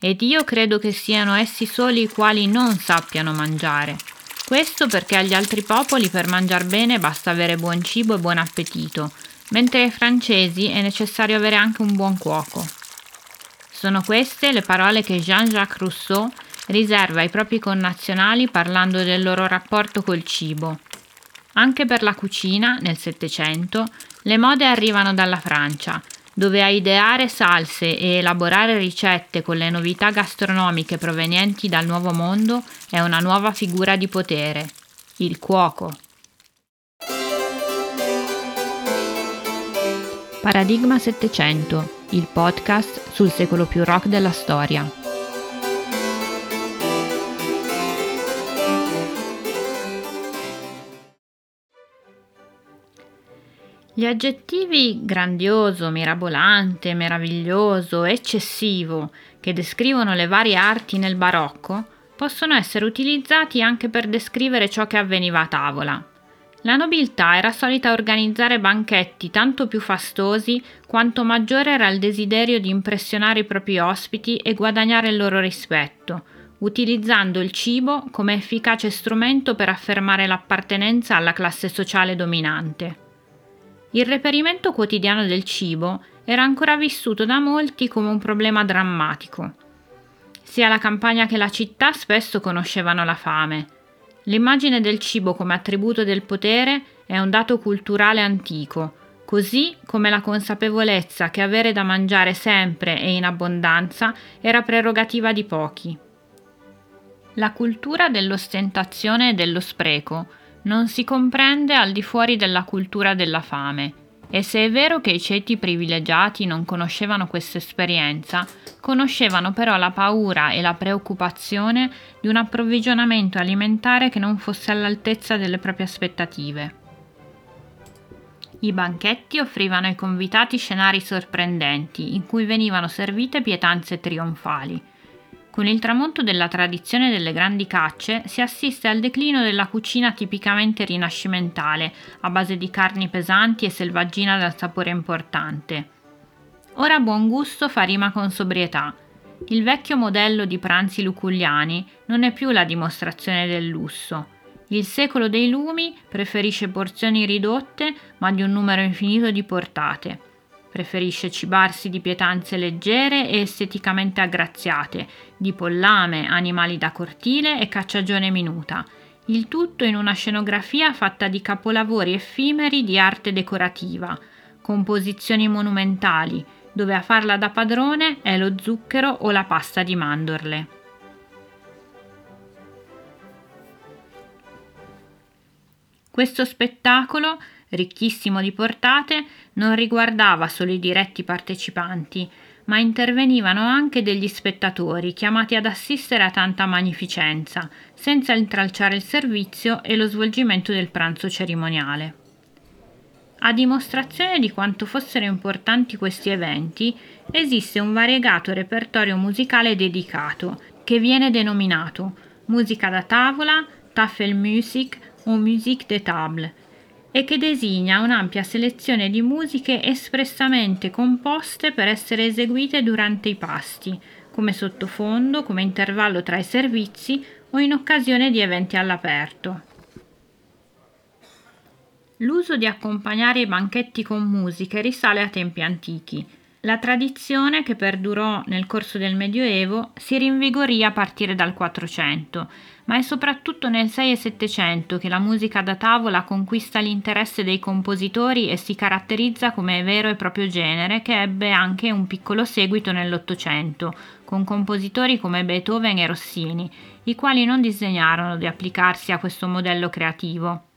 ed io credo che siano essi soli i quali non sappiano mangiare. Questo perché agli altri popoli per mangiar bene basta avere buon cibo e buon appetito, mentre ai francesi è necessario avere anche un buon cuoco. Sono queste le parole che Jean-Jacques Rousseau riserva ai propri connazionali parlando del loro rapporto col cibo. Anche per la cucina, nel Settecento, le mode arrivano dalla Francia, dove a ideare salse e elaborare ricette con le novità gastronomiche provenienti dal Nuovo Mondo è una nuova figura di potere, il cuoco. Paradigma 700, il podcast sul secolo più rock della storia. Gli aggettivi grandioso, mirabolante, meraviglioso, eccessivo, che descrivono le varie arti nel barocco, possono essere utilizzati anche per descrivere ciò che avveniva a tavola. La nobiltà era solita organizzare banchetti tanto più fastosi quanto maggiore era il desiderio di impressionare i propri ospiti e guadagnare il loro rispetto, utilizzando il cibo come efficace strumento per affermare l'appartenenza alla classe sociale dominante. Il reperimento quotidiano del cibo era ancora vissuto da molti come un problema drammatico. Sia la campagna che la città spesso conoscevano la fame. L'immagine del cibo come attributo del potere è un dato culturale antico, così come la consapevolezza che avere da mangiare sempre e in abbondanza era prerogativa di pochi. La cultura dell'ostentazione e dello spreco non si comprende al di fuori della cultura della fame. E se è vero che i ceti privilegiati non conoscevano questa esperienza, conoscevano però la paura e la preoccupazione di un approvvigionamento alimentare che non fosse all'altezza delle proprie aspettative. I banchetti offrivano ai convitati scenari sorprendenti, in cui venivano servite pietanze trionfali, con il tramonto della tradizione delle grandi cacce si assiste al declino della cucina tipicamente rinascimentale, a base di carni pesanti e selvaggina dal sapore importante. Ora buon gusto fa rima con sobrietà. Il vecchio modello di pranzi luculliani non è più la dimostrazione del lusso. Il secolo dei lumi preferisce porzioni ridotte ma di un numero infinito di portate Preferisce cibarsi di pietanze leggere e esteticamente aggraziate, di pollame, animali da cortile e cacciagione minuta, il tutto in una scenografia fatta di capolavori effimeri di arte decorativa, composizioni monumentali, dove a farla da padrone è lo zucchero o la pasta di mandorle. Questo spettacolo ricchissimo di portate, non riguardava solo i diretti partecipanti, ma intervenivano anche degli spettatori chiamati ad assistere a tanta magnificenza, senza intralciare il servizio e lo svolgimento del pranzo cerimoniale. A dimostrazione di quanto fossero importanti questi eventi, esiste un variegato repertorio musicale dedicato, che viene denominato musica da tavola, Tafelmusik o musique de table, e che designa un'ampia selezione di musiche espressamente composte per essere eseguite durante i pasti, come sottofondo, come intervallo tra i servizi o in occasione di eventi all'aperto. L'uso di accompagnare i banchetti con musiche risale a tempi antichi. La tradizione, che perdurò nel corso del Medioevo, si rinvigorì a partire dal 400, ma è soprattutto nel 6 e 700 che la musica da tavola conquista l'interesse dei compositori e si caratterizza come vero e proprio genere che ebbe anche un piccolo seguito nell'Ottocento, con compositori come Beethoven e Rossini, i quali non disegnarono di applicarsi a questo modello creativo.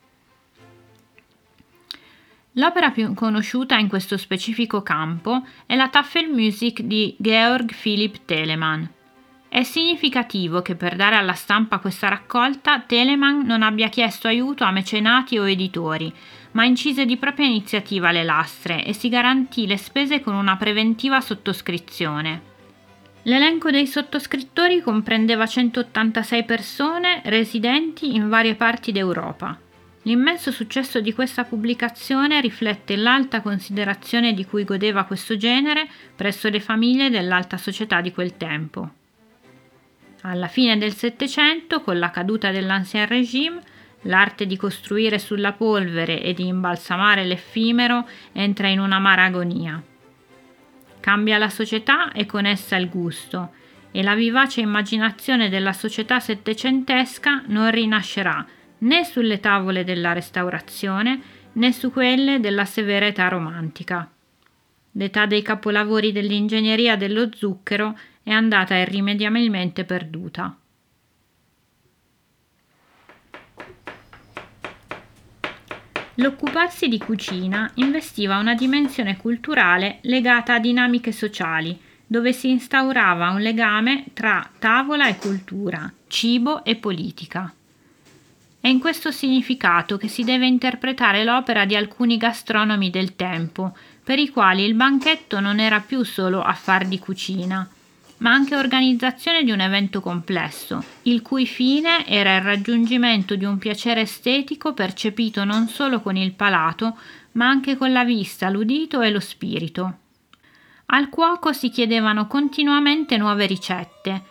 L'opera più conosciuta in questo specifico campo è la Tafelmusik di Georg Philipp Telemann. È significativo che per dare alla stampa questa raccolta Telemann non abbia chiesto aiuto a mecenati o editori, ma incise di propria iniziativa le lastre e si garantì le spese con una preventiva sottoscrizione. L'elenco dei sottoscrittori comprendeva 186 persone residenti in varie parti d'Europa. L'immenso successo di questa pubblicazione riflette l'alta considerazione di cui godeva questo genere presso le famiglie dell'alta società di quel tempo. Alla fine del Settecento, con la caduta dell'Ancien Régime, l'arte di costruire sulla polvere e di imbalsamare l'effimero entra in un'amara agonia. Cambia la società e con essa il gusto, e la vivace immaginazione della società settecentesca non rinascerà né sulle tavole della restaurazione né su quelle della severa età romantica. L'età dei capolavori dell'ingegneria dello zucchero è andata irrimediabilmente perduta. L'occuparsi di cucina investiva una dimensione culturale legata a dinamiche sociali, dove si instaurava un legame tra tavola e cultura, cibo e politica. È in questo significato che si deve interpretare l'opera di alcuni gastronomi del tempo, per i quali il banchetto non era più solo affar di cucina, ma anche organizzazione di un evento complesso, il cui fine era il raggiungimento di un piacere estetico percepito non solo con il palato, ma anche con la vista, l'udito e lo spirito. Al cuoco si chiedevano continuamente nuove ricette,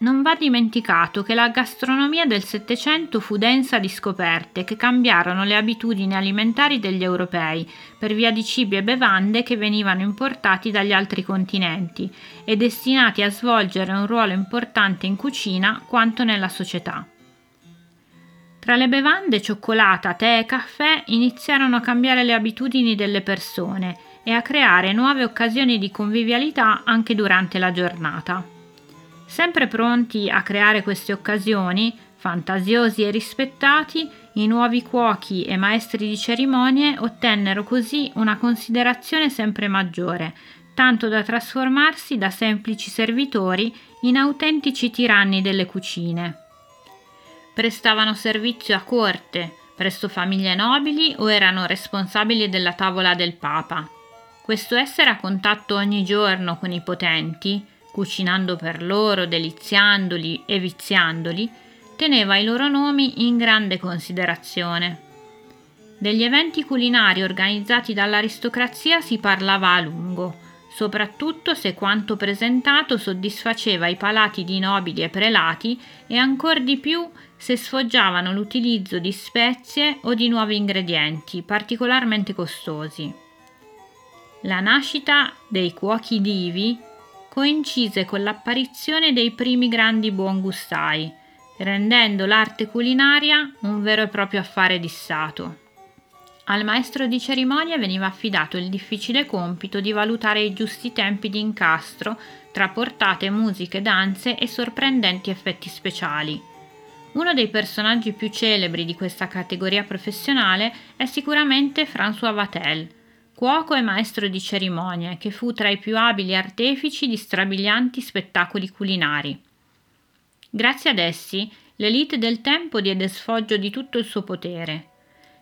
non va dimenticato che la gastronomia del Settecento fu densa di scoperte che cambiarono le abitudini alimentari degli europei per via di cibi e bevande che venivano importati dagli altri continenti e destinati a svolgere un ruolo importante in cucina quanto nella società. Tra le bevande cioccolata, tè e caffè iniziarono a cambiare le abitudini delle persone e a creare nuove occasioni di convivialità anche durante la giornata. Sempre pronti a creare queste occasioni, fantasiosi e rispettati, i nuovi cuochi e maestri di cerimonie ottennero così una considerazione sempre maggiore, tanto da trasformarsi da semplici servitori in autentici tiranni delle cucine. Prestavano servizio a corte, presso famiglie nobili o erano responsabili della tavola del Papa. Questo essere a contatto ogni giorno con i potenti, cucinando per loro, deliziandoli e viziandoli, teneva i loro nomi in grande considerazione. Degli eventi culinari organizzati dall'aristocrazia si parlava a lungo, soprattutto se quanto presentato soddisfaceva i palati di nobili e prelati e ancor di più se sfoggiavano l'utilizzo di spezie o di nuovi ingredienti particolarmente costosi. La nascita dei cuochi divi coincise con l'apparizione dei primi grandi buongustai, rendendo l'arte culinaria un vero e proprio affare di Stato. Al maestro di cerimonia veniva affidato il difficile compito di valutare i giusti tempi di incastro tra portate, musiche, danze e sorprendenti effetti speciali. Uno dei personaggi più celebri di questa categoria professionale è sicuramente François Vatel, cuoco e maestro di cerimonie, che fu tra i più abili artefici di strabilianti spettacoli culinari. Grazie ad essi, l'elite del tempo diede sfoggio di tutto il suo potere.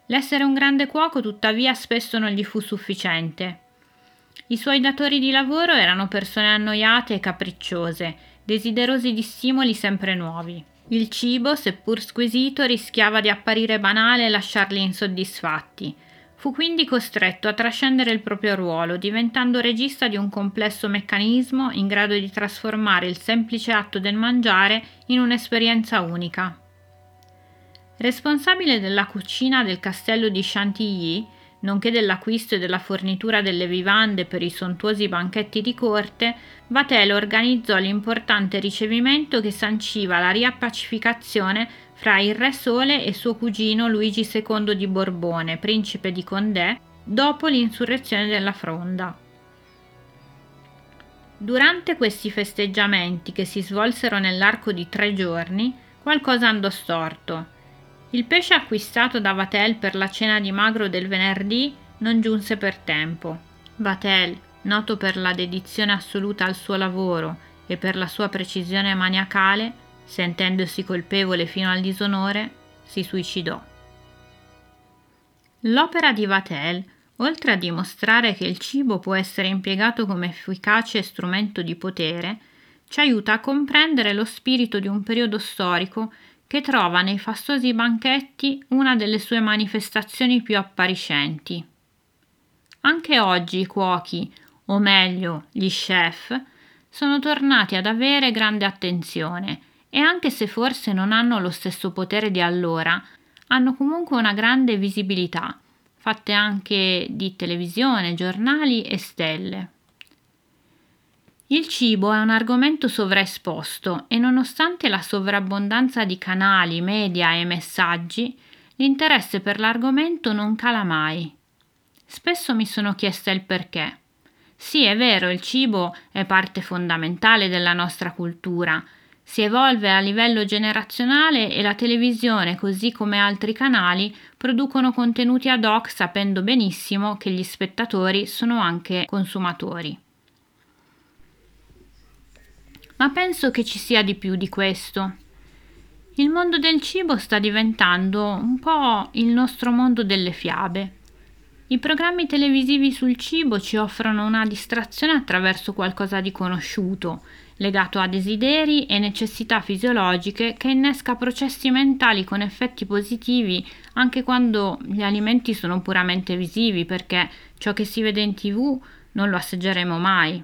L'essere un grande cuoco, tuttavia, spesso non gli fu sufficiente. I suoi datori di lavoro erano persone annoiate e capricciose, desiderosi di stimoli sempre nuovi. Il cibo, seppur squisito, rischiava di apparire banale e lasciarli insoddisfatti Fu quindi costretto a trascendere il proprio ruolo, diventando regista di un complesso meccanismo in grado di trasformare il semplice atto del mangiare in un'esperienza unica. Responsabile della cucina del castello di Chantilly, nonché dell'acquisto e della fornitura delle vivande per i sontuosi banchetti di corte, Vatel organizzò l'importante ricevimento che sanciva la riappacificazione fra il Re Sole e suo cugino Luigi II di Borbone, principe di Condé, dopo l'insurrezione della Fronda. Durante questi festeggiamenti, che si svolsero nell'arco di tre giorni, qualcosa andò storto. Il pesce acquistato da Vatel per la cena di magro del venerdì non giunse per tempo. Vatel, noto per la dedizione assoluta al suo lavoro e per la sua precisione maniacale, sentendosi colpevole fino al disonore, si suicidò. L'opera di Vatel oltre a dimostrare che il cibo può essere impiegato come efficace strumento di potere, ci aiuta a comprendere lo spirito di un periodo storico che trova nei fastosi banchetti una delle sue manifestazioni più appariscenti. Anche oggi i cuochi, o meglio gli chef, sono tornati ad avere grande attenzione e anche se forse non hanno lo stesso potere di allora, hanno comunque una grande visibilità fatte anche di televisione, giornali e stelle. Il cibo è un argomento sovraesposto e nonostante la sovrabbondanza di canali, media e messaggi, l'interesse per l'argomento non cala mai. Spesso mi sono chiesta il perché. Sì, è vero, il cibo è parte fondamentale della nostra cultura, si evolve a livello generazionale e la televisione, così come altri canali, producono contenuti ad hoc sapendo benissimo che gli spettatori sono anche consumatori. Ma penso che ci sia di più di questo. Il mondo del cibo sta diventando un po' il nostro mondo delle fiabe. I programmi televisivi sul cibo ci offrono una distrazione attraverso qualcosa di conosciuto, legato a desideri e necessità fisiologiche che innesca processi mentali con effetti positivi anche quando gli alimenti sono puramente visivi perché ciò che si vede in tv non lo assaggeremo mai.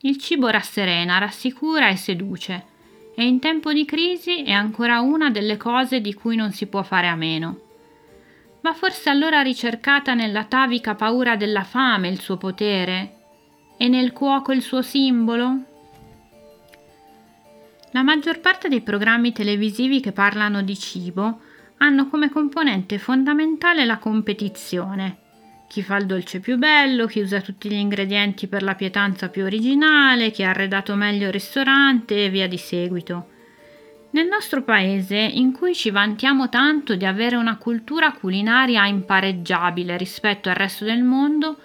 Il cibo rasserena, rassicura e seduce e in tempo di crisi è ancora una delle cose di cui non si può fare a meno. Ma forse allora ricercata nell'atavica paura della fame il suo potere e nel cuoco il suo simbolo? La maggior parte dei programmi televisivi che parlano di cibo hanno come componente fondamentale la competizione. Chi fa il dolce più bello, chi usa tutti gli ingredienti per la pietanza più originale, chi ha arredato meglio il ristorante e via di seguito. Nel nostro paese, in cui ci vantiamo tanto di avere una cultura culinaria impareggiabile rispetto al resto del mondo,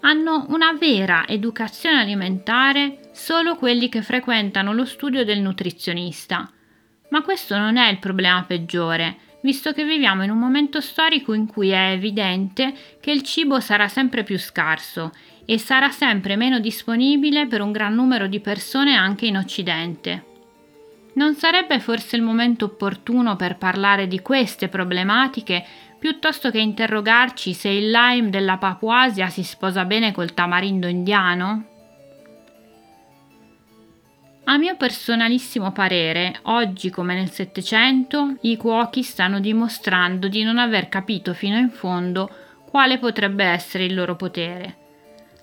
hanno una vera educazione alimentare solo quelli che frequentano lo studio del nutrizionista. Ma questo non è il problema peggiore, visto che viviamo in un momento storico in cui è evidente che il cibo sarà sempre più scarso e sarà sempre meno disponibile per un gran numero di persone anche in Occidente. Non sarebbe forse il momento opportuno per parlare di queste problematiche piuttosto che interrogarci se il lime della Papuasia si sposa bene col tamarindo indiano? A mio personalissimo parere, oggi come nel Settecento, i cuochi stanno dimostrando di non aver capito fino in fondo quale potrebbe essere il loro potere.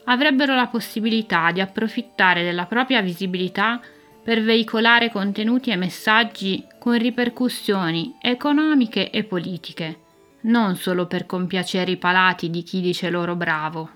Avrebbero la possibilità di approfittare della propria visibilità per veicolare contenuti e messaggi con ripercussioni economiche e politiche non solo per compiacere i palati di chi dice loro bravo.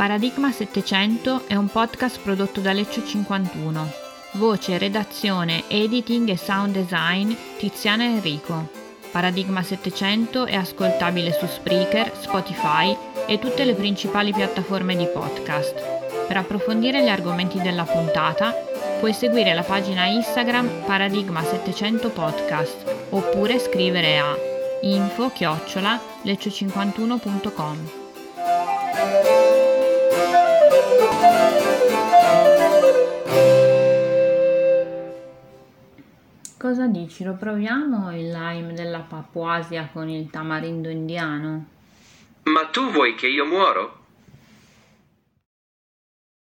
Paradigma 700 è un podcast prodotto da Leccio 51. Voce, redazione, editing e sound design Tiziana Enrico. Paradigma 700 è ascoltabile su Spreaker, Spotify e tutte le principali piattaforme di podcast. Per approfondire gli argomenti della puntata puoi seguire la pagina Instagram Paradigma 700 Podcast oppure scrivere a info chiocciola leccio51.com. Cosa dici? Lo proviamo il lime della Papuasia con il tamarindo indiano? Ma tu vuoi che io muoro?